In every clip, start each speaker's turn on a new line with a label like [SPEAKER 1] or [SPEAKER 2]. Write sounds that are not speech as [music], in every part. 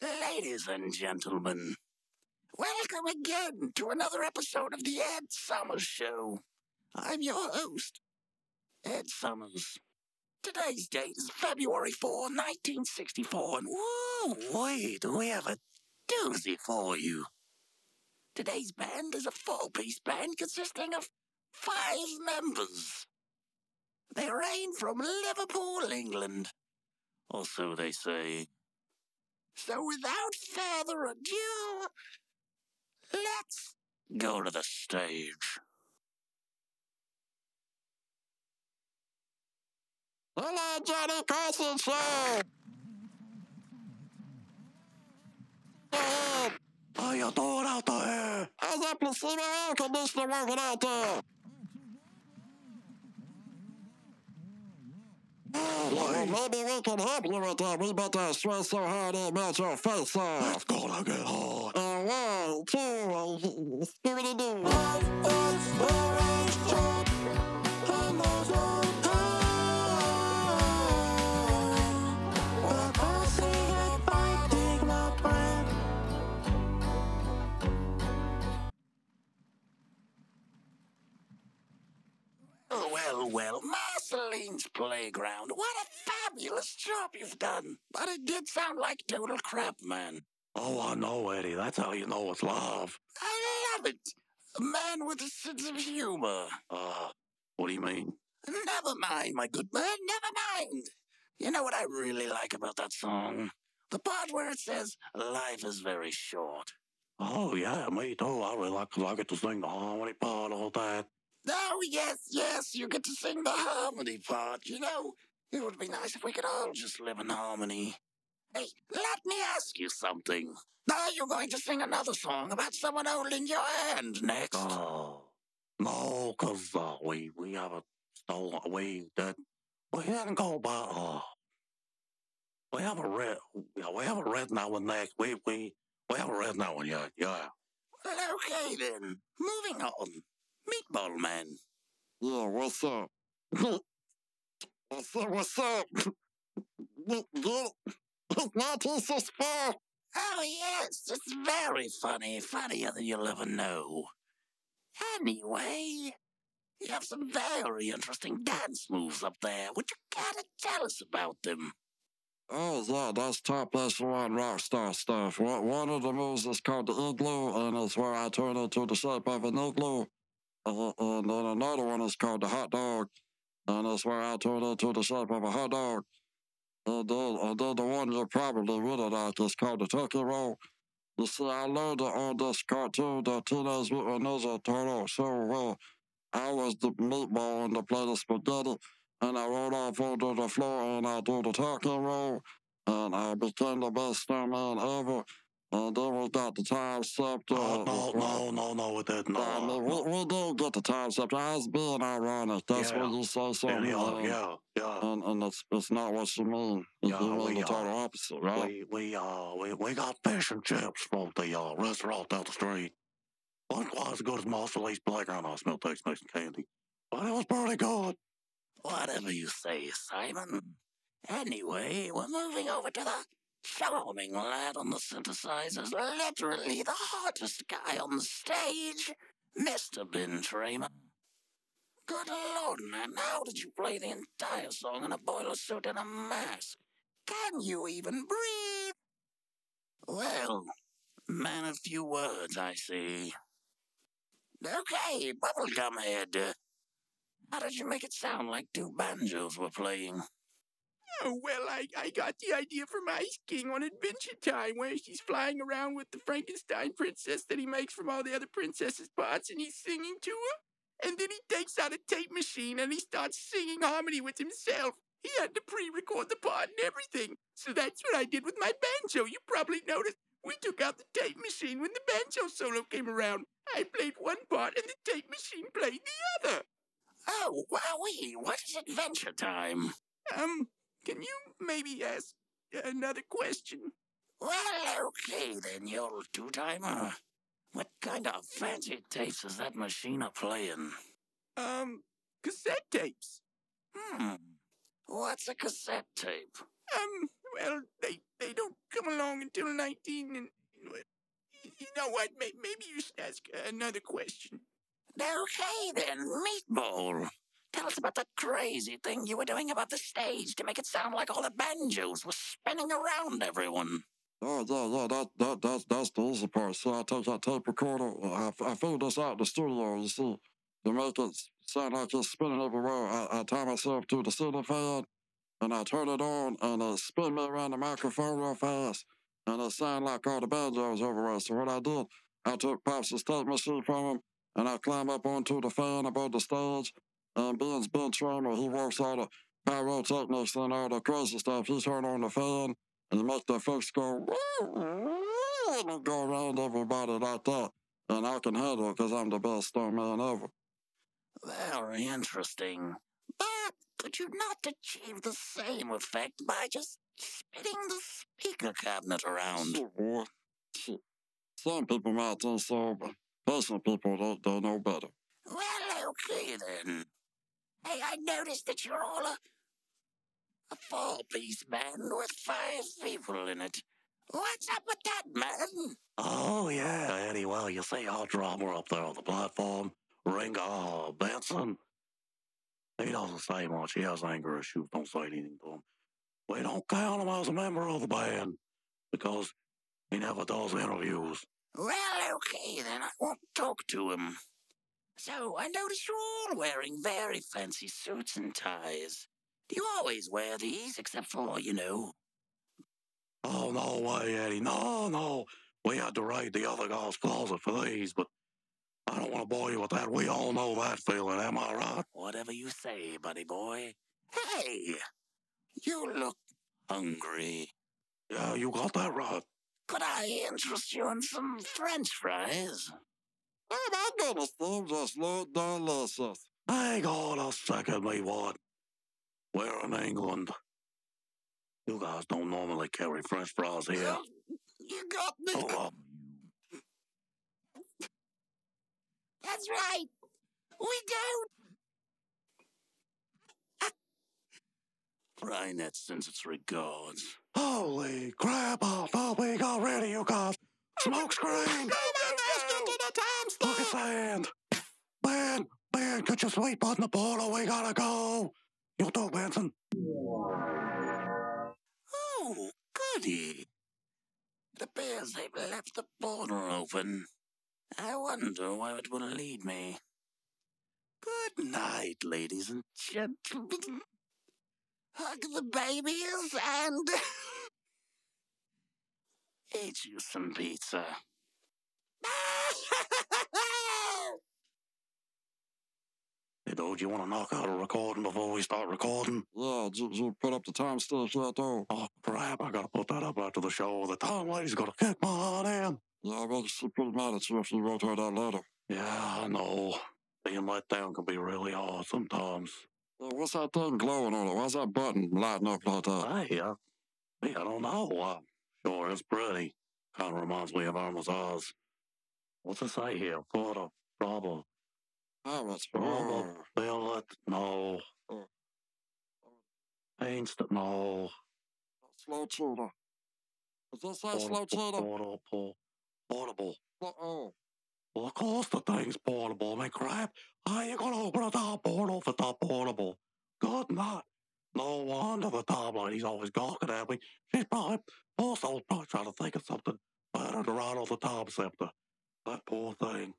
[SPEAKER 1] Ladies and gentlemen, welcome again to another episode of the Ed Summers Show. I'm your host, Ed Summers. Today's date is February 4, 1964, and whoa, wait, we have a doozy for you. Today's band is a four-piece band consisting of five members. They reign from Liverpool, England. Or so they say. So without further ado, let's go to the stage.
[SPEAKER 2] Hello, Johnny Carson Show!
[SPEAKER 1] How you doing out there?
[SPEAKER 2] how's that placebo air conditioner working out there? Well, maybe we can help you with that. We bet that sweat so hard it melts your face off.
[SPEAKER 1] gonna get hot.
[SPEAKER 2] Uh, one, two, uh, skibidi-doo.
[SPEAKER 1] Playground. What a fabulous job you've done. But it did sound like total crap, man.
[SPEAKER 3] Oh, I know, Eddie. That's how you know it's love.
[SPEAKER 1] I love it. A man with a sense of humor.
[SPEAKER 3] Uh, what do you mean?
[SPEAKER 1] Never mind, my good man, never mind. You know what I really like about that song? The part where it says, life is very short.
[SPEAKER 3] Oh, yeah, me too. I really like 'cause I get to sing the harmony part, all that.
[SPEAKER 1] Oh, yes, yes, you get to sing the harmony part. You know, it would be nice if we could all just live in harmony. Hey, let me ask you something. Are you going to sing another song about someone holding your hand next?
[SPEAKER 3] Oh, no, 'cause uh, we, we have a stolen, we, that, we didn't go by, uh, we have a red, we have a red now and next. We, we, we have a red now and yeah, yeah.
[SPEAKER 1] Well, okay then. Moving on. Meatball Man.
[SPEAKER 2] Yeah, what's up? Oh, what's up, what's up? It's not too suspect.
[SPEAKER 1] Oh, yes, it's very funny. Funnier than you'll ever know. Anyway, you have some very interesting dance moves up there. Would you care to tell us about them?
[SPEAKER 2] Oh, yeah, that's top echelon rock star stuff. One of the moves is called the igloo, and it's where I turn into the shape of an igloo. And then another one is called the hot dog, and it's where I turn into the shape of a hot dog. And then, and then the one you probably really like is called the turkey roll. You see, I learned on this cartoon, the Teenage Mutant Ninja Turtle show, where I was the meatball and the plate of spaghetti, and I rolled off onto the floor and I do the turkey roll, and I became the best snowman ever. And then we got the time scepter.
[SPEAKER 3] Oh, no, no, no, no, with that, no.
[SPEAKER 2] I mean,
[SPEAKER 3] Uh,
[SPEAKER 2] we, we did get the time scepter. I was being ironic. That's
[SPEAKER 3] Yeah.
[SPEAKER 2] what you say
[SPEAKER 3] yeah,
[SPEAKER 2] something.
[SPEAKER 3] yeah,
[SPEAKER 2] uh,
[SPEAKER 3] yeah, yeah.
[SPEAKER 2] And, and it's, it's not what you mean. You
[SPEAKER 3] Yeah,
[SPEAKER 2] mean
[SPEAKER 3] we,
[SPEAKER 2] the
[SPEAKER 3] uh,
[SPEAKER 2] total opposite, right?
[SPEAKER 3] We, we, uh, we, we got fish and chips from the, uh, restaurant down the street. Wasn't quite as good as Marceline's playground. I smelled Tex Mex candy. But it was pretty good.
[SPEAKER 1] Whatever you say, Simon. Anyway, we're moving over to the charming lad on the synthesizers, literally the hottest guy on the stage, Mr. Ben Tramer. Good lord, man, how did you play the entire song in a boiler suit and a mask? Can you even breathe? Well, man of few words, I see. Okay, Bubblegum Head. How did you make it sound like two banjos were playing?
[SPEAKER 4] Oh, well, I, I got the idea from Ice King on Adventure Time where she's flying around with the Frankenstein princess that he makes from all the other princesses' parts and he's singing to her. And then he takes out a tape machine and he starts singing harmony with himself. He had to pre record the part and everything. So that's what I did with my banjo. You probably noticed we took out the tape machine when the banjo solo came around. I played one part and the tape machine played the other.
[SPEAKER 1] Oh, wowee, what is Adventure Time?
[SPEAKER 4] Um, can you maybe ask another question?
[SPEAKER 1] Well, okay then, you old two-timer. What kind of fancy tapes is that machine a playing?
[SPEAKER 4] Um, cassette tapes.
[SPEAKER 1] Hmm, what's a cassette tape?
[SPEAKER 4] Um, well, they, they don't come along until 19 and... You know what? Maybe you should ask another question.
[SPEAKER 1] Okay then, Meatball. Tell us about that crazy thing you were doing above the stage to make it sound like all the banjos were spinning around everyone.
[SPEAKER 2] Oh, yeah, that, that, that's, the easy part. So I take that tape recorder, I, I figured this out in the studio, you see, to make it sound like it's spinning everywhere. I, I tie myself to the ceiling fan, and I turn it on, and it spin me around the microphone real fast, and it sound like all the banjos everywhere. So what I did, I took Pop's tape machine from him, and I climbed up onto the fan above the stage, and Ben's Ben Tramer, he works all the pyrotechnics and all the crazy stuff. He turned on the fan, and make the folks go, and go around everybody like that. And I can handle it because I'm the best stuntman ever.
[SPEAKER 1] Very interesting. But could you not achieve the same effect by just spinning the speaker cabinet around?
[SPEAKER 2] Shit, boy. Shit. Some people might think so, but patient people, don't know better.
[SPEAKER 1] Well, okay then. Hey, I noticed that you're all a, a four-piece band with five people in it. What's up with that, man?
[SPEAKER 3] Oh, yeah, Eddie. Well, you see our drummer up there on the platform, Ringo Benson. He doesn't say much. He has anger issues. Don't say anything to him. We don't count him as a member of the band because he never does interviews.
[SPEAKER 1] Well, okay then. I won't talk to him. So, I notice you're all wearing very fancy suits and ties. Do you always wear these, except for, you know,
[SPEAKER 3] Oh, no way, Eddie. No, no. We had to raid the other guy's closet for these, but I don't want to bore you with that. We all know that feeling, am I right?
[SPEAKER 1] whatever you say, buddy boy? Hey, you look hungry.
[SPEAKER 3] Yeah, you got that right.
[SPEAKER 1] Could I interest you in some French fries?
[SPEAKER 2] Oh, my goodness, things just look delicious.
[SPEAKER 3] Hang on a second, me what? We're in England. You guys don't normally carry French fries here. [laughs]
[SPEAKER 1] You got me.
[SPEAKER 3] Oh, uh,
[SPEAKER 1] That's right. We don't. Frynet sends its regards.
[SPEAKER 3] holy crap! I thought we got rid of you guys. Smoke sand! Ben! Ben, your sweet butt in the portal. We gotta go! You too, Benson.
[SPEAKER 1] Oh, goody. It appears they've left the border open. I wonder where it will lead me. Good night, ladies and gentlemen. Hug the babies and [laughs] eat you some pizza. [laughs]
[SPEAKER 3] Hey, dude, you want to knock out a recording before we start recording?
[SPEAKER 2] Yeah, you, you put up the time stamp yet, though.
[SPEAKER 3] Oh, crap, I gotta put that up after the show. The time lady's gonna kick my heart in.
[SPEAKER 2] Yeah, I bet she's pretty mad at you if you wrote her that letter.
[SPEAKER 3] Yeah, I know. Being let down can be really hard sometimes.
[SPEAKER 2] Yeah, what's that thing glowing on it? Why's that button lighting up like that?
[SPEAKER 3] Hey, uh, hey, I don't know. Uh, sure, it's pretty. Kind of reminds me of Irma's Oz. What's it say here? Put a problem.
[SPEAKER 2] Oh, it's
[SPEAKER 3] Problem. Billet. No. Instant. No.
[SPEAKER 2] slow tutor. Is this that slow
[SPEAKER 3] Portable. Portable. Portable.
[SPEAKER 2] Oh,
[SPEAKER 3] Well, of course the thing's portable. I mean, crap. How you gonna open a top portal if it's not portable? Good night. No wonder the top lady's always gawking at me. She's probably also probably trying to think of something better to write on the top scepter. That poor thing.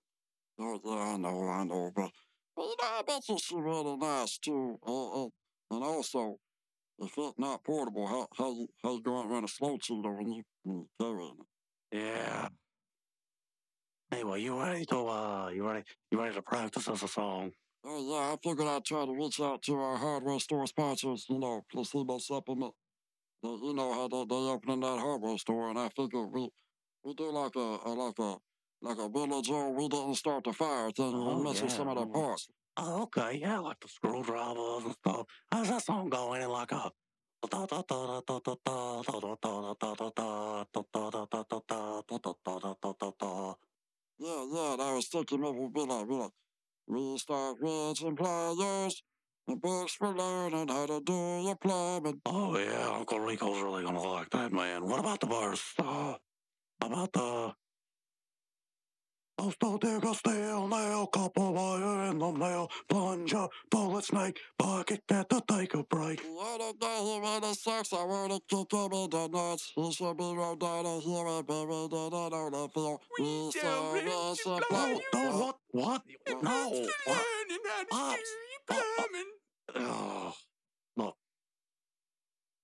[SPEAKER 2] Oh, yeah, I know, I know, but, but you know, I bet you she's really nice too. Uh, uh, and also, if it's not portable, how how how you going to run a slow tutor when you when you carrying it?
[SPEAKER 3] Yeah. Anyway, you ready to uh you ready you ready to practice as a song?
[SPEAKER 2] Oh yeah, I figured I'd try to reach out to our hardware store sponsors, you know, placebo supplement. You know how they, they opening that hardware store, and I figured we we do like a, a like a like a village or we didn't start the fire thing.
[SPEAKER 3] Oh,
[SPEAKER 2] We're missing
[SPEAKER 3] yeah,
[SPEAKER 2] some of the parts.
[SPEAKER 3] Oh, okay, yeah, like the screwdrivers and stuff. How's that song going? In like a
[SPEAKER 2] Yeah, yeah, and I was thinking maybe we'd be like, be like, we start reaching players, The books for learning how to do your plumbing.
[SPEAKER 3] Oh yeah, Uncle Rico's really gonna like that, man. What about the verse? Uh, about the Post dig a steel nail, copper wire in the nail, plunger, bullet snake, bucket get to take a break.
[SPEAKER 2] I don't know who really sucks. I want to kick him in the nuts. He should be rolled down a here and buried in an on field.
[SPEAKER 4] We
[SPEAKER 2] We
[SPEAKER 4] tell
[SPEAKER 2] say
[SPEAKER 4] Rich
[SPEAKER 2] this
[SPEAKER 4] to
[SPEAKER 2] a
[SPEAKER 4] blow
[SPEAKER 2] blow.
[SPEAKER 4] you
[SPEAKER 3] No, what? What?
[SPEAKER 4] And
[SPEAKER 3] No.
[SPEAKER 4] that's for
[SPEAKER 3] What?
[SPEAKER 4] learning how to
[SPEAKER 3] Pops.
[SPEAKER 4] do your
[SPEAKER 3] Oh,
[SPEAKER 4] plumbing.
[SPEAKER 3] Look.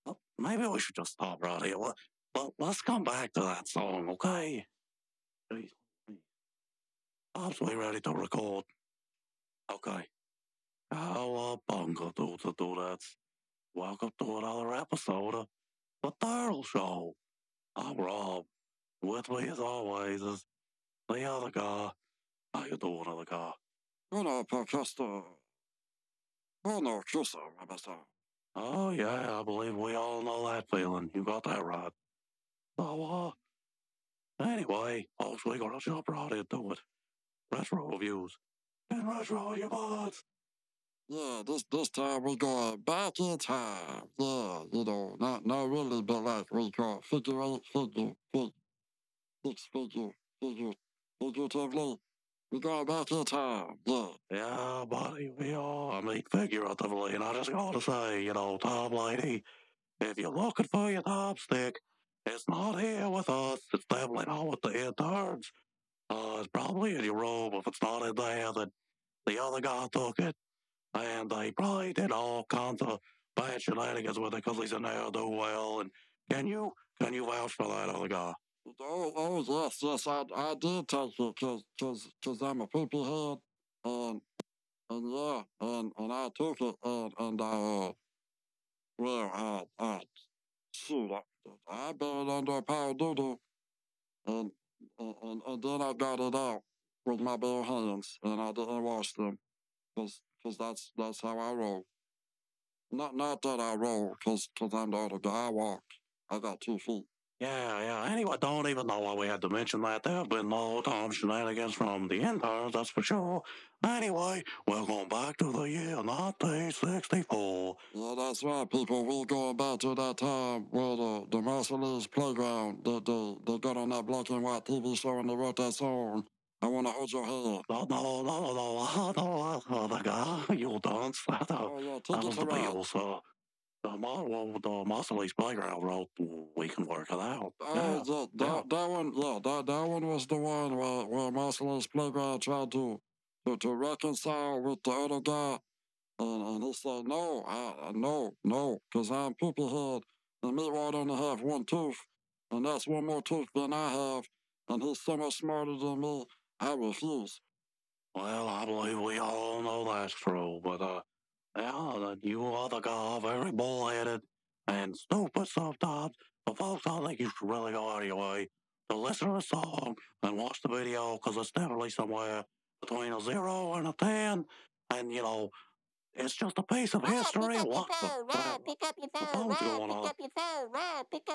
[SPEAKER 3] Look, Maybe we should just stop right here. Let, let, let's come back to that song, okay? Please. We ready to record? Okay. Cowabunga, do the dudettes. Welcome to another episode of The Turtle Show. I'm Rob. With me, as always, is the other guy. How you doing, other guy?
[SPEAKER 2] You know, Podcaster. Oh, no, Kisser, Rabasa.
[SPEAKER 3] Oh, yeah, I believe we all know that feeling. You got that right. So, uh, anyway, folks, we're gonna jump right into it. Retro reviews. And retro your buds.
[SPEAKER 2] Yeah, this this time we're going back in time. Yeah, you know, not not really, but like we call figure eight, figure, figure, six figure, figure, figuratively. We're going back in time. Yeah.
[SPEAKER 3] Yeah, buddy, we are. I mean, figuratively, and I just gotta say, you know, Tom Lady, if you're looking for your top stick, it's not here with us. It's definitely not with the interns. Uh, it's probably in your room. If it's not in there, then the other guy took it. And they probably did all kinds of bad shenanigans with it because he's in there doing well. And can you, can you vouch for that other guy?
[SPEAKER 2] Oh, oh yes, yes, I, I did take it because cause, I'm a poopy head. And, and yeah, and, and I took it and, and I, uh, well, I, I, shoot, I, I buried under a pile of doo-doo. And, and, and, and then I got it out with my bare hands and I didn't wash them. Cause, cause that's, that's how I roll. Not, not that I roll, cause, cause I'm the other guy. I walk. I got two feet.
[SPEAKER 3] Yeah, yeah. Anyway, don't even know why we had to mention that. There have been no Tom shenanigans from the interns, that's for sure. Anyway, we're back to the year 1964.
[SPEAKER 2] Yeah, that's right, people. We're going back to that time where the, the Marcellus playground, they, they, they got on that black and white TV show and they wrote that song. I want to hold your hand.
[SPEAKER 3] No, no, no, no, no, no, no, the guy, you don't. [laughs] That, uh,
[SPEAKER 2] Oh, yeah, take
[SPEAKER 3] was
[SPEAKER 2] it
[SPEAKER 3] the. Beatles. Uh, the, Mar- well, the Marcellus Playground wrote, we can work it out.
[SPEAKER 2] Oh,
[SPEAKER 3] Yeah,
[SPEAKER 2] that, that,
[SPEAKER 3] yeah.
[SPEAKER 2] that one, yeah, that, that one was the one where, where Marcellus playground tried to, to, to reconcile with the other guy. And, and he said, no, I, no, no, because I'm poopy head, and me won't only have one tooth, and that's one more tooth than I have, and he's so much smarter than me, I refuse.
[SPEAKER 3] Well, I believe we all know that's true, but, uh, yeah, you the guy are very bullheaded and stupid sometimes. But folks, I think you should really go out of your way to listen to the song and watch the video because it's definitely somewhere between a zero and a ten. And, you know, it's just a piece of history. What the fuck?
[SPEAKER 2] pick up your
[SPEAKER 3] The phone's going off.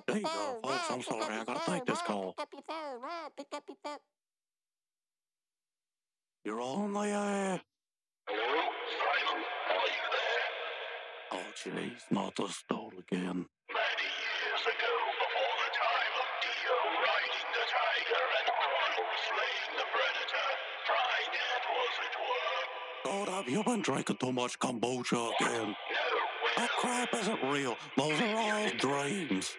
[SPEAKER 3] There you go, folks. I'm sorry. I gotta take this call.
[SPEAKER 2] Pick up your phone, Rob. Pick up your phone.
[SPEAKER 3] You're on the air.
[SPEAKER 5] Hello, Simon, are you there?
[SPEAKER 3] Oh, jeez, not this stone again.
[SPEAKER 5] Many years ago, before the time of Dio riding the tiger and Arnold slaying the predator, Trident was at work.
[SPEAKER 3] God, have been drinking too much kombucha again?
[SPEAKER 5] No,
[SPEAKER 3] That crap isn't real. Those are all dreams.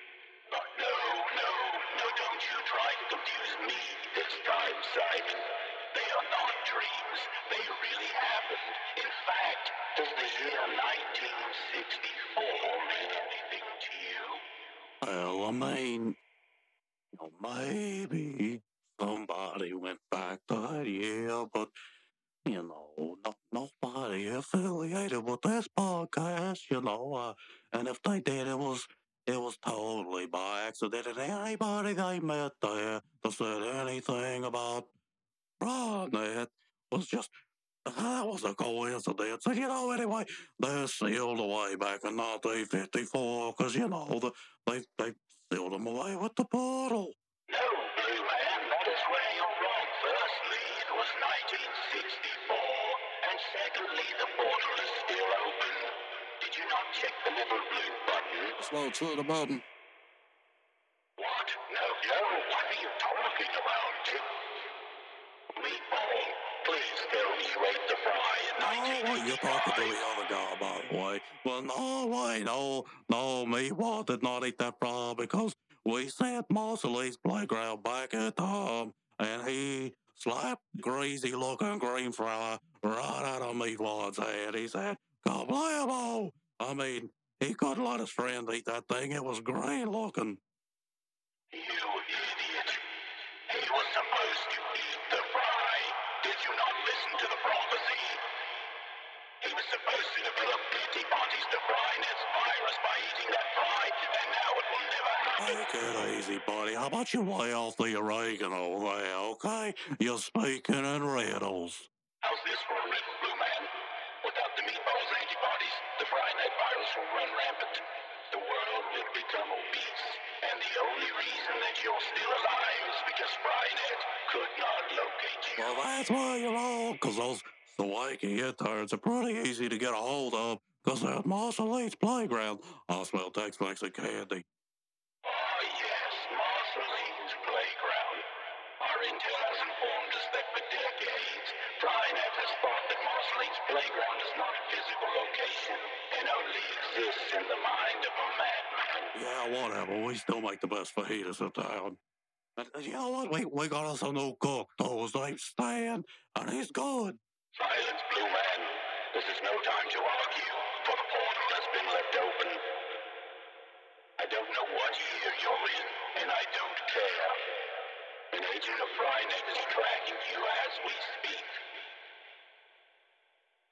[SPEAKER 5] no, no, no, don't you try to confuse me this time, Simon. They are not dreams. They really happened. In fact, does the year 1964 mean anything to you?
[SPEAKER 3] Well, I mean, you know, maybe somebody went back that year, but, you know, no, nobody affiliated with this podcast, you know, uh, and if they did, it was, it was totally by accident, and anybody they met there that said anything about Ronnet was just, that was a coincidence, and you know, anyway, they're sealed away back in 1954, because, you know, the, they, they sealed them away with the portal.
[SPEAKER 5] No,
[SPEAKER 2] slow to the button.
[SPEAKER 5] What? No, no, what are you talking about? Meatball, please tell me you ate the fry in
[SPEAKER 3] No, wait, you're talking to the other guy, by the way. Well, no, wait, no, no, me, what did not eat that fry because we sat Marcel's playground back at home, and he slapped greasy looking green fry right out of Meatball's head. He said, Kablamo! I mean, he couldn't let his friend eat that thing. It was green looking.
[SPEAKER 5] You idiot. He was supposed to eat the fry. Did you not listen to the prophecy? He was supposed to develop antibodies to Frynet's virus by eating that fry, and now it will never happen.
[SPEAKER 3] Take it easy, buddy. How about you lay off the oregano there, okay? You're speaking in riddles.
[SPEAKER 5] How's this for a riddle, Blue Man? Without the meatball's antibodies, the Frynet virus will run rampant. The world will become obese, and the only reason that you're still alive is because Frynet could not locate you.
[SPEAKER 3] Well, that's why you're wrong, because those swanky interns are pretty easy to get a hold of, because they're at Marshall Playground. I smell Tex-Mex and candy.
[SPEAKER 5] Oh, yes, Marceline's playground. Our intel has informed us that for decades, Frynet has thought that Marceline's playground is not a physical location and only exists in the mind of a madman.
[SPEAKER 3] Yeah, whatever. We still make the best fajitas in town. And you know what? We, we got us a new cook. His name's Stan, and he's good.
[SPEAKER 5] Silence, Blue Man. This is no time to argue, for the portal has been left open. I don't know what year you're in, and I don't care. An agent of Frynet is tracking you as we speak.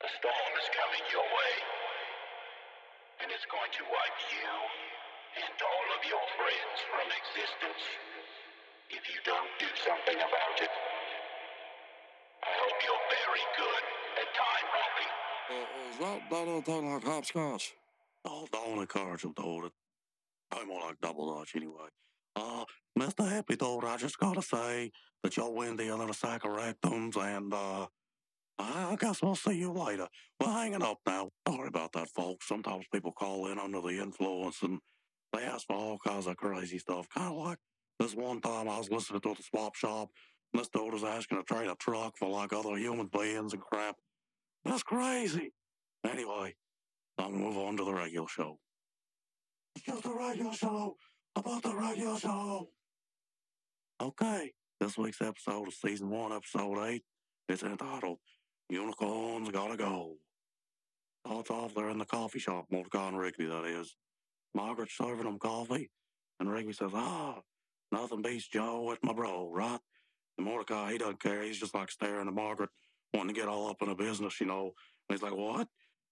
[SPEAKER 5] A storm is coming your way, and it's going to wipe you and all of your friends from existence if you don't do something about it. I hope you're very good at time hopping.
[SPEAKER 2] Uh, is that that hopscotch?
[SPEAKER 3] Oh, the only cards do it. I'm more like double dutch anyway. Uh, Mr. Happy Dude, I just gotta say that you're windy under the sack of rectums, and, uh, I guess we'll see you later. We're hanging up now. Sorry about that, folks. Sometimes people call in under the influence and they ask for all kinds of crazy stuff. Kind of like this one time I was listening to the swap shop, and this dude was asking to trade a truck for like other human beings and crap. That's crazy. Anyway, I'm move on to the regular show. It's just a regular show about the regular show. Okay, this week's episode of season one, episode eight. It's entitled Unicorns Gotta Go. Starts off there in the coffee shop, Mordecai and Rigby, that is. Margaret's serving them coffee, and Rigby says, Ah, nothing beats Joe with my bro, right? And Mordecai, he doesn't care. He's just like staring at Margaret, wanting to get all up in the business, you know. And he's like, What?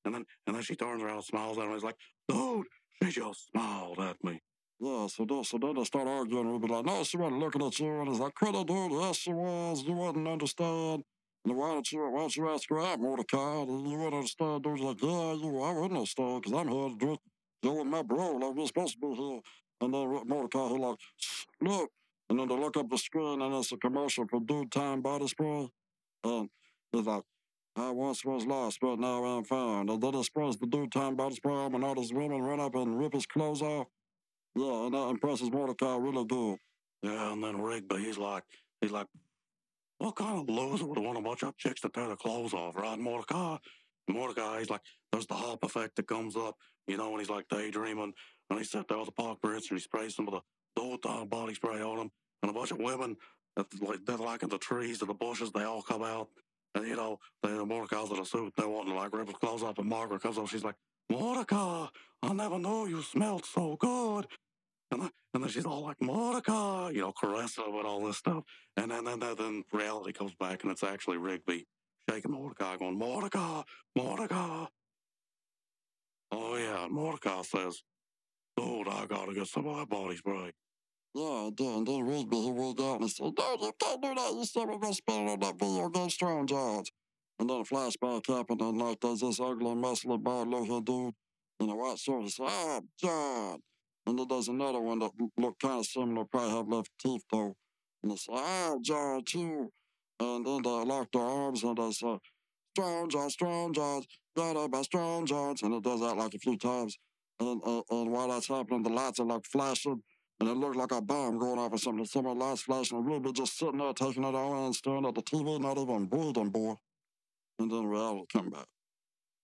[SPEAKER 3] And then and then she turns around and smiles at him. And he's like, Dude, she just smiled at me.
[SPEAKER 2] Yeah, so, then- so then they start arguing. We'll be like, no, she wasn't looking at you. And it's like, could I do it? Yes, she was. You wouldn't understand. And why don't you, why don't you ask her out, Mordecai? And you wouldn't understand. Dude's like, yeah, you, I wouldn't understand because I'm here to do it. You and my bro, like, we're supposed to be here. And then Mordecai, he like, look. And then they look up the screen and it's a commercial for Dude Time Body Spray. And he's like, I once was lost, but now I'm found. And then he sprays the Dude Time Body Spray on, and all these women run up and rip his clothes off. Yeah, and that impresses Mordecai really good.
[SPEAKER 3] Yeah, and then Rigby, he's like, he's like, what kind of loser would want a bunch of chicks to tear their clothes off, right, Mordecai? Mordecai, he's like, there's the hop effect that comes up, you know, when he's like daydreaming, and he sat there with the park bench and he sprays some of the uh, body spray on him, and a bunch of women, that, like, they're like in the trees and the bushes, they all come out, and, you know, they, Mordecai's in a suit, they're wanting to, like, rip his clothes off, and Margaret comes up, she's like, Mordecai, I never knew you smelled so good. And then, and then she's all like, Mordecai, you know, caressing him and all this stuff. And then, then, then, then reality comes back and it's actually Rigby shaking Mordecai, going, Mordecai, Mordecai. Oh, yeah. Mordecai says, Dude, I gotta get some of that body spray.
[SPEAKER 2] Yeah, and then, and then Rigby, he rolled out and he said, No, you can't do that. You said we're going to spend on that video game Strong Giants. And then a flashback happened and like there's this ugly, muscly, bad looking dude in a white shirt. He said, Oh, John. And then there's another one that looked kind of similar, probably have left teeth though. And they say, Oh, John, too. And then they lock their arms and they say, Strong John, Strong John, got up by Strong Johns. And it does that like a few times. And, uh, and while that's happening, the lights are like flashing, and it looked like a bomb going off or something. Some of the lights flashing, and Ruby just sitting there taking it all in, staring at the TV, not even breathing, boy. And then reality come back.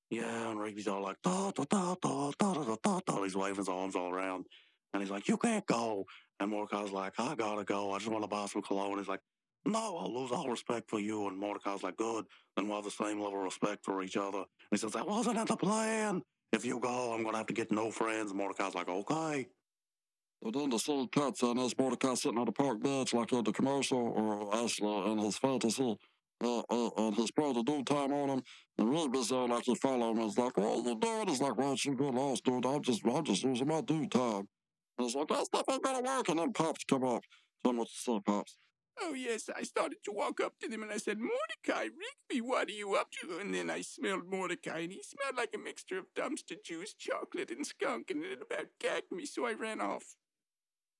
[SPEAKER 3] Yeah, and Rigby's all like, da, da, da, da, da, da, da, da. He's waving his arms all around. And he's like, you can't go. And Mordecai's like, I gotta go. I just want to buy some cologne. He's like, no, I'll lose all respect for you. And Mordecai's like, good. Then we'll have the same level of respect for each other. And he says, that wasn't in the plan. If you go, I'm going to have to get no friends. And Mordecai's like, okay.
[SPEAKER 2] So then the scene cuts, and there's Mordecai sitting on the park bench like in the commercial, or actually in his fantasy. Uh, uh, and his brother do time on him, and really bizarre like he follow him. It's like, what are you doing? It's like, well, you get lost, dude. I'm just, I'm just using my due time. And it's like, that stuff ain't gonna work. And then Pops come up. What you say, Pops.
[SPEAKER 4] Oh, yes, I started to walk up to them and I said, Mordecai, Rigby, what are you up to? And then I smelled Mordecai and he smelled like a mixture of dumpster juice, chocolate, and skunk and it about gagged me, so I ran off.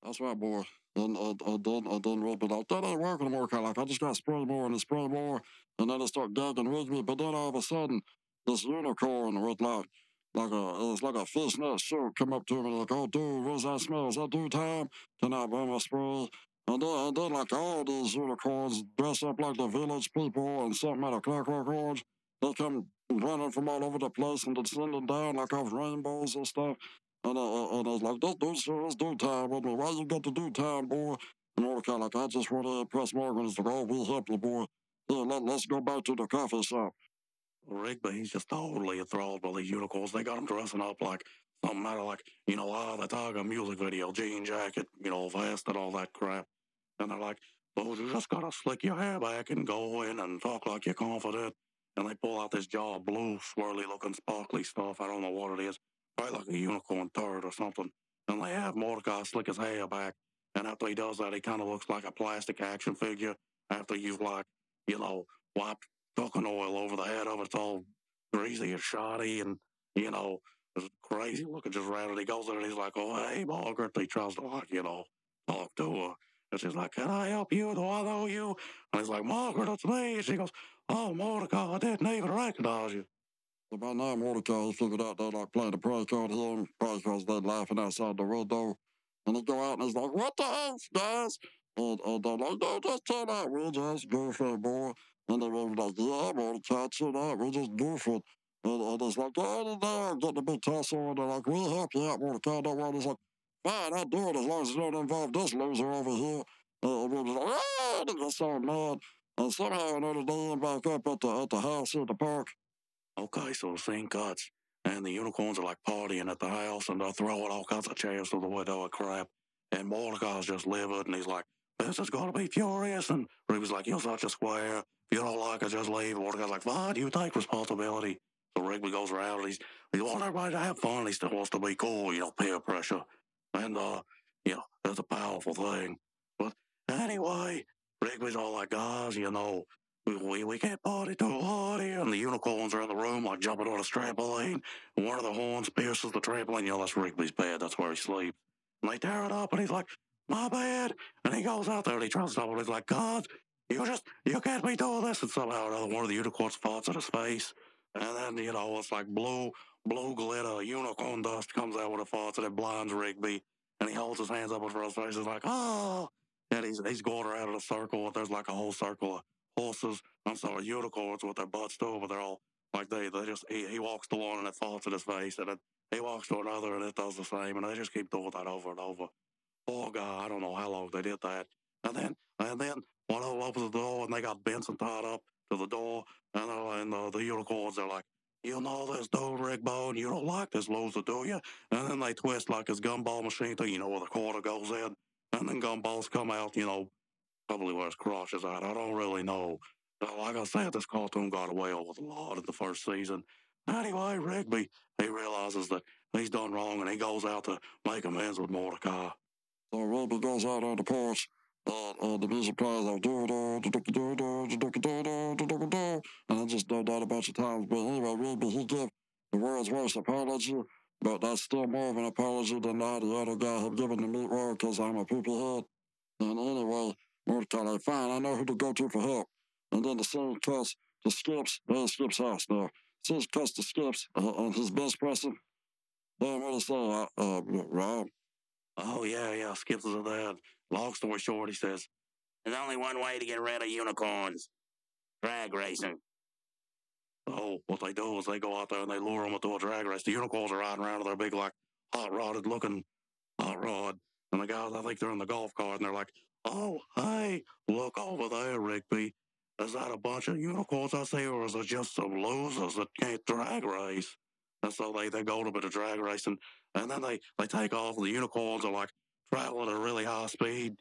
[SPEAKER 2] That's right, boy. And uh, I done, I done real, but like, that ain't working of like, I just got spray more and spray more, and then I start gagging with me. But then all of a sudden, this unicorn with like, like a, it's like a fishnet shirt come up to me like, oh, dude, what's that smell? Is that due time? Then I burn my spray. And then, and then like all these unicorns dress up like the village people and something out of Clockwork Orange. They come running from all over the place and descending down like off rainbows and stuff. And, uh, and I was like, this dude sure is do time with me. Why you got to do time, boy? And Mordecai, like, I just want to impress Morgan. He's like, oh, we'll help you, boy. Yeah, let, let's go back to the coffee shop.
[SPEAKER 3] Rigby, he's just totally enthralled by these unicorns. They got him dressing up like something out of like, you know, ah, the Tiger music video, jean jacket, you know, vest and all that crap. And they're like, well, you just gotta slick your hair back and go in and talk like you're confident. And they pull out this jar of blue, swirly looking, sparkly stuff. I don't know what it is. Probably like a unicorn turd or something. And they have Mordecai slick his hair back. And after he does that, he kind of looks like a plastic action figure. After you've, like, you know, wiped cooking oil over the head of it, it's all greasy and shoddy and, you know, it's crazy looking just. And he goes there and he's like, oh, hey, Margaret. He tries to, like, you know, talk to her. And she's like, Can I help you? Do I know you? And he's like, Margaret, it's me. And she goes, Oh, Mordecai, I didn't even recognize you.
[SPEAKER 2] So by now, Mordecai figured out they like playing a prank on him, probably because they're laughing outside the window. And they go out and he's like, What the hell, guys? And, and they're like, No, just chill out. We're just goofing, boy. And they're like, Yeah, Mordecai, chill out. We're just goofing. And, and it's like, Oh, no, getting a big tussle. And they're like, We'll help you out, Mordecai. Don't worry. He's like, Fine, I'll do it as long as you don't involve this loser over here. And we was like, ah, they got so mad. And somehow another, they end back up at the, at the house at the park.
[SPEAKER 3] Okay, so the scene cuts. And the unicorns are like partying at the house and they're throwing all kinds of chairs through the window and crap. And Mordecai's just livid and he's like, this is to be furious. And Ruby's like, you're such a square. If you don't like it, just leave. And Mordecai's like, fine, you take responsibility. So Rigby goes around and he's, he wants everybody to have fun. He still wants to be cool, you know, peer pressure. And, uh, you know, that's a powerful thing. But anyway, Rigby's all like, guys, you know, we, we can't party too hard here. And the unicorns are in the room, like jumping on a trampoline. One of the horns pierces the trampoline. You know, that's Rigby's bed. That's where he sleeps. And they tear it up, and he's like, my bad. And he goes out there and he tries to stop it. He's like, God, you just, you can't be doing this. And somehow or another, one of the unicorns falls in his face. And then, you know, it's like blue, blue glitter, unicorn dust comes out with a farts and it blinds Rigby. And he holds his hands up in front of his face. He's like, oh. And he's, he's going around in a circle. And there's like a whole circle of horses. I'm sorry, unicorns with their butts too, but they're all like they, they just, he, he walks to one and it falls in his face. And he walks to another and it does the same. And they just keep doing that over and over. Oh, God, I don't know how long they did that. And then, and then one of them opens the door and they got Benson tied up to the door. And, uh, and uh, the unicorns are like, you know this dude, Rick Bone, you don't like this loser, do you? And then they twist like his gumball machine thing, you know, where the quarter goes in. And then gumballs come out, you know, probably where his crotch is at. I don't really know. But like I said, this cartoon got away with a lot in the first season. Anyway, Rigby, he realizes that he's done wrong and he goes out to make amends with Mordecai.
[SPEAKER 2] So Rigby goes out on the porch uh, uh, the music plays and I just done that a bunch of times. But anyway, really, he gave the world's worst apology, but that's still more of an apology than the other guy had given the meat world because I'm a poopy head. And anyway, Like, fine, I know who to go to for help. And then the scene cuts the skips, uh, skips house now. Scene cuts the skips uh, his bench pressing. Hey, what is that, uh, uh, Rob?
[SPEAKER 3] Oh, yeah, yeah, Skips is a dad. Long story short, he says,
[SPEAKER 5] There's only one way to get rid of unicorns drag racing.
[SPEAKER 3] oh, what they do is they go out there and they lure them into a drag race. The unicorns are riding around with their big, like, hot rodded looking hot rod. And the guys, I think they're in the golf cart and they're like, oh, hey, look over there, Rigby. Is that a bunch of unicorns I see, or is it just some losers that can't drag race? And so they, they go to a bit of drag racing, and then they, they take off, and the unicorns are like traveling at a really high speed.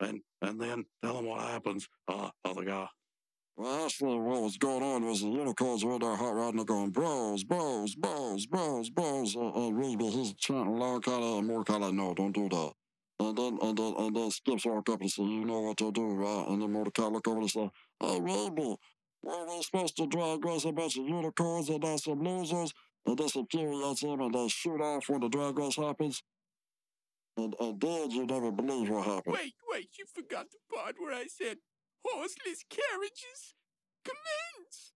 [SPEAKER 3] And and then tell them what happens. Uh, other guy.
[SPEAKER 2] Well, actually, what was going on was the unicorns were there hot rodding, going, bros, bros, bros, bros, bros. Uh, uh, Rigby, he's chanting loud, kind of, more kind of, no, don't do that. And then, and then, and then Skips walk up and say, you know what to do, right? And then Mordecai look over and say, hey, Rigby, were we supposed to drag race a bunch of unicorns and then some losers? And this infuriates him and they shoot off when the drag race happens. And, and then you never believe what happened.
[SPEAKER 4] Wait, wait, you forgot the part where I said horseless carriages commence.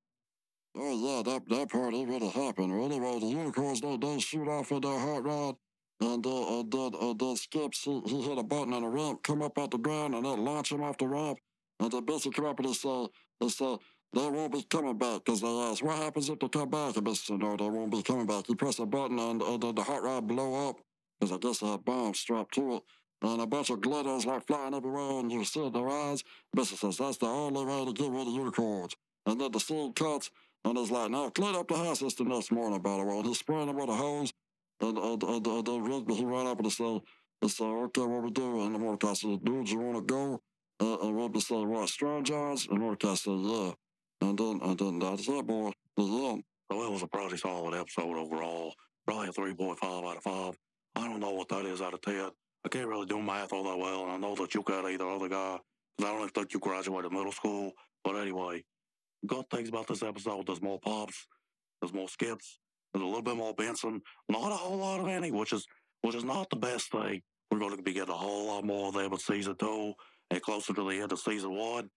[SPEAKER 2] Oh yeah, that that part it really happened. Well, Anyway, the unicorns they, they shoot off in their hot rod, and uh, and then uh, then Skips he, he hit a button on the ramp, come up out the ground, and then launch him off the ramp, and then Bessie come up and they say they won't be coming back because they ask what happens if they come back, and Bessie said no, they won't be coming back. He press a button and, and then the hot rod blow up because I guess they had bombs strapped to it. And a bunch of glitters like flying everywhere, and you see their eyes. Bessie says that's the only way to get rid of unicorns. And then the scene cuts, and it's like, now clean up the house. It's the next morning, by the way. And he's spraying them with a hose. And, and, and, and then Rigby, he ran up and said, he said, okay, what we do? And the Mordecai said, dude, you want to go? Uh, and Rigby said, what, Strong Johns? And Mordecai said, yeah. And then, and then that's it, boy. The end.
[SPEAKER 3] So it was a pretty solid episode overall. Probably a 3.5 out of 5. I don't know what that is out of 10. I can't really do math all that well, and I know that you got either other guy. 'cause I don't think you graduated middle school. But anyway, good things about this episode. There's more pops. There's more skips. There's a little bit more Benson. Not a whole lot of any, which is which is not the best thing. We're going to be getting a whole lot more them in season two and closer to the end of season one.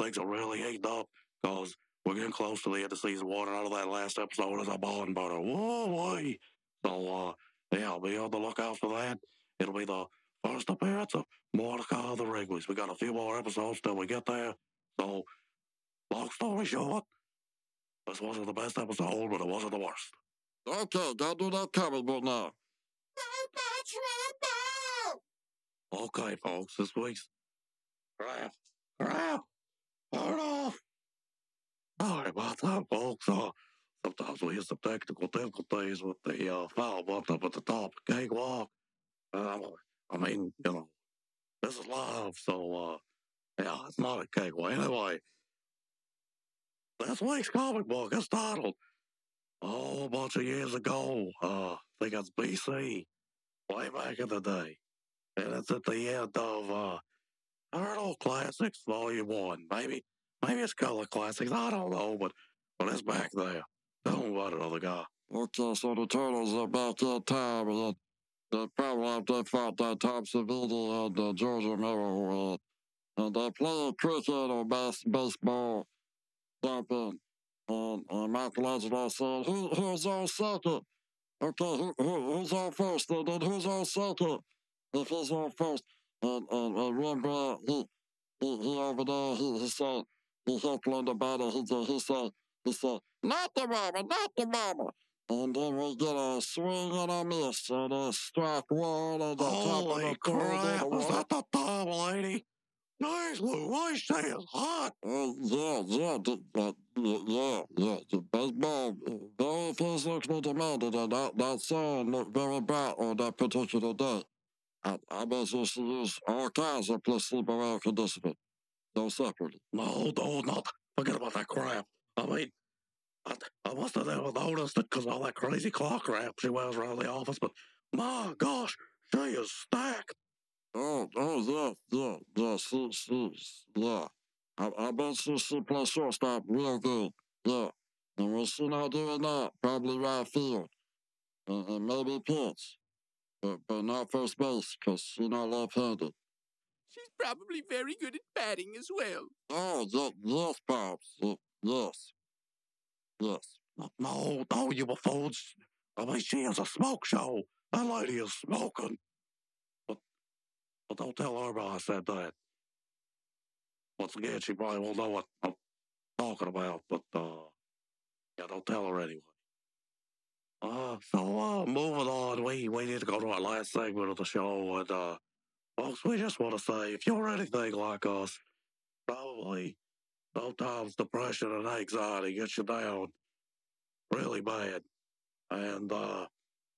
[SPEAKER 3] Things are really heating up because we're getting close to the end of season one. And out of that last episode is a bond butter. Whoa, boy. So, uh, yeah, I'll be on the lookout for that. It'll be the first appearance of Mordecai of the Rigbys. We got a few more episodes till we get there. So, long story short, this wasn't the best episode, but it wasn't the worst.
[SPEAKER 2] Okay, gotta do that comic book now.
[SPEAKER 3] Okay, folks, this week's crap, crap, turn off. Sorry about that, folks. Uh, sometimes we hit some technical difficulties with the uh, file button up at the top of Cakewalk. Uh, I mean, you know, this is live, so, uh, yeah, it's not a cakewalk. Anyway, this week's comic book is titled a whole bunch of years ago. Uh, I think it's BC, way back in the day. And it's at the end of uh Turtle Classics Volume One. Maybe maybe it's Color Classics. I don't know, but but it's back there. Tell me about it, other guy.
[SPEAKER 2] Okay, so the turtles are back that time, and they probably they fought that Tom Savini and uh, Georgia Miller, uh, and they play cricket or bas- baseball, something. And uh, Michelangelo said, Who, who's our second? Okay, who, who, who's our first? And then who's our second? If he's our first. And, and, and Rembrandt, he, he, he over there, he, he said, he heckling about it, he, said- he said, he said, not the mama, not the mama. And then we get a swing and a miss, and a strike one, and the top of the
[SPEAKER 3] crap! Was
[SPEAKER 2] one.
[SPEAKER 3] that the top lady? Nice, Louise. She is hot.
[SPEAKER 2] Uh, yeah, yeah, the, the, yeah, yeah, the baseball, uh, very physically demanded, and that, that sign looked very bright on that particular day. I, I bet you she used all kinds of placebo air conditioning, no separately.
[SPEAKER 3] No, no, no. Forget about that crap. I mean, I, I must have never noticed it because all that crazy clock crap she wears around the office, but my gosh, she is stacked.
[SPEAKER 2] Oh, oh, yeah, yeah, yeah, she, she, yeah. I, I bet she plays shortstop real good, yeah. And when she not doing that, probably right field, and, and maybe pitch, but, but not first base, because she not left-handed.
[SPEAKER 4] She's probably very good at batting as well.
[SPEAKER 2] Oh, yeah, yes, Pops, yes, yes.
[SPEAKER 3] No, no, no, you buffoons. I mean, she is a smoke show. That lady is smoking. But, but don't tell her I said that. Once again, she probably won't know what I'm talking about, but, uh, yeah, don't tell her anyway. Uh, so, uh, moving on, we, we need to go to our last segment of the show, and, uh, folks, we just want to say, if you're anything like us, probably sometimes depression and anxiety gets you down really bad. And, uh,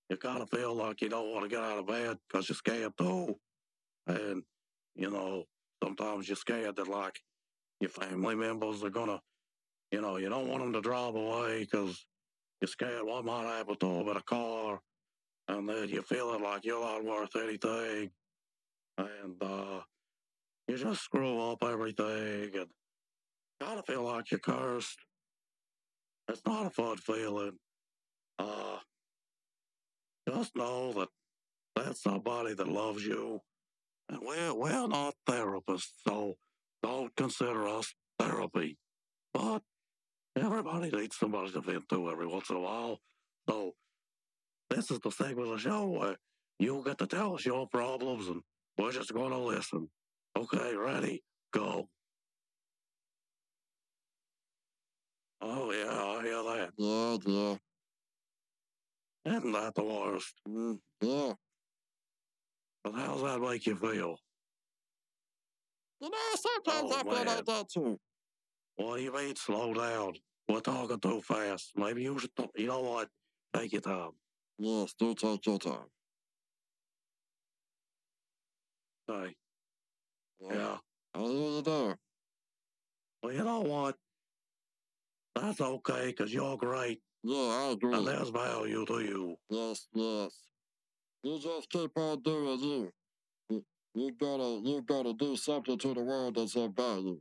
[SPEAKER 3] you kind of feel like you don't want to get out of bed because you're scared too. And, you know, sometimes you're scared that, like, your family members are gonna, you know, you don't want them to drive away because you're scared what might happen to them in a car. And then you're feeling like you're not worth anything. And, uh, you just screw up everything and kind of feel like you're cursed. It's not a fun feeling. Uh, just know that that's somebody that loves you. And we're, we're not therapists, so don't consider us therapy. But everybody needs somebody to vent to every once in a while. So this is the segment of the show where you get to tell us your problems and we're just going to listen. Okay, ready? Go. Oh, yeah, I hear that.
[SPEAKER 2] Yeah, yeah.
[SPEAKER 3] Isn't that the worst?
[SPEAKER 2] Mm, yeah.
[SPEAKER 3] But how's that make you feel?
[SPEAKER 2] You know, sometimes
[SPEAKER 3] Oh,
[SPEAKER 2] I feel like that too.
[SPEAKER 3] What do you mean, slow down? We're talking too fast. Maybe you should, you know what? Take your time.
[SPEAKER 2] Yes, do take your time.
[SPEAKER 3] Hey,
[SPEAKER 2] Yeah.
[SPEAKER 3] yeah.
[SPEAKER 2] I hear you there.
[SPEAKER 3] Well, you know what? That's okay, because you're great,
[SPEAKER 2] Yeah, I agree.
[SPEAKER 3] and there's value to you.
[SPEAKER 2] Yes, yes. You just keep on doing you. You, you gotta, you gotta do something to the world that's of value.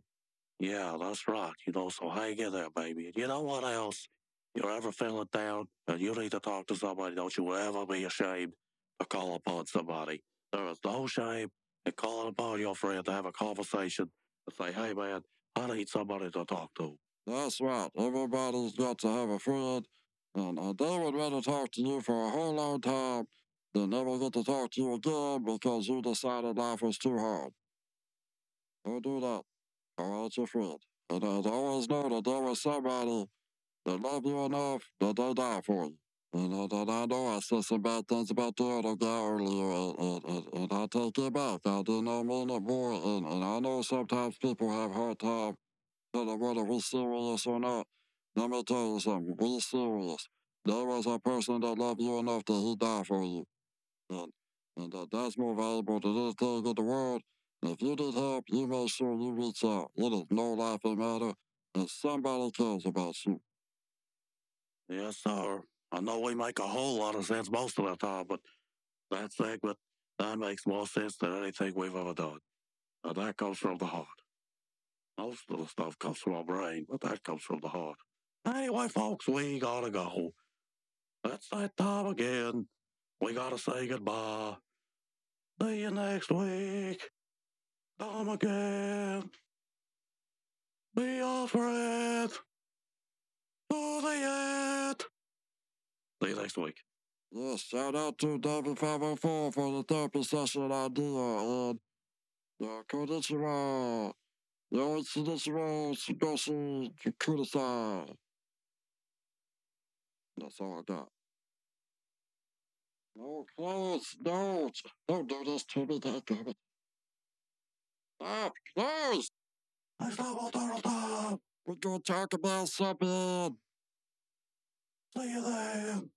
[SPEAKER 3] Yeah, that's right. You know, so hang in there, baby. And you know what else? You're ever feeling down and you need to talk to somebody, don't you ever be ashamed to call upon somebody. There is no shame in calling upon your friend to have a conversation and say, hey, man, I need somebody to talk to.
[SPEAKER 2] That's right. Everybody's got to have a friend, and uh, they would rather talk to you for a whole long time than never get to talk to you again because you decided life was too hard. Don't do that. Call out your friend. And, and always know that there was somebody that loved you enough that they died for you. And, and, and I know I said some bad things about the other guy earlier, and, and, and, and I take it back. I did not mean it more, and, and I know sometimes people have hard time telling whether we're serious or not. Let me tell you something. We're serious. There was a person that loved you enough that he died for you. And, and that that's more valuable to than anything in the world. If you need help, you make sure you reach out. It is no laughing matter, and somebody cares about you.
[SPEAKER 3] Yes, sir. I know we make a whole lot of sense most of the time, but that segment, that makes more sense than anything we've ever done. And that comes from the heart. Most of the stuff comes from our brain, but that comes from the heart. Anyway, folks, we gotta go. It's that time again. We gotta say goodbye. See you next week. Come again. Be our friend. To the end. See you next week.
[SPEAKER 2] Yes, shout out to W504 for the therapy session idea, and uh, konnichiwa. Yo, konnichiwa, sugoshi, kudasai. That's all I got. No, close, no, don't do this to me, goddammit. Stop, close!
[SPEAKER 3] I saw Donald Trump.
[SPEAKER 2] We're gonna talk about something.
[SPEAKER 3] See you then.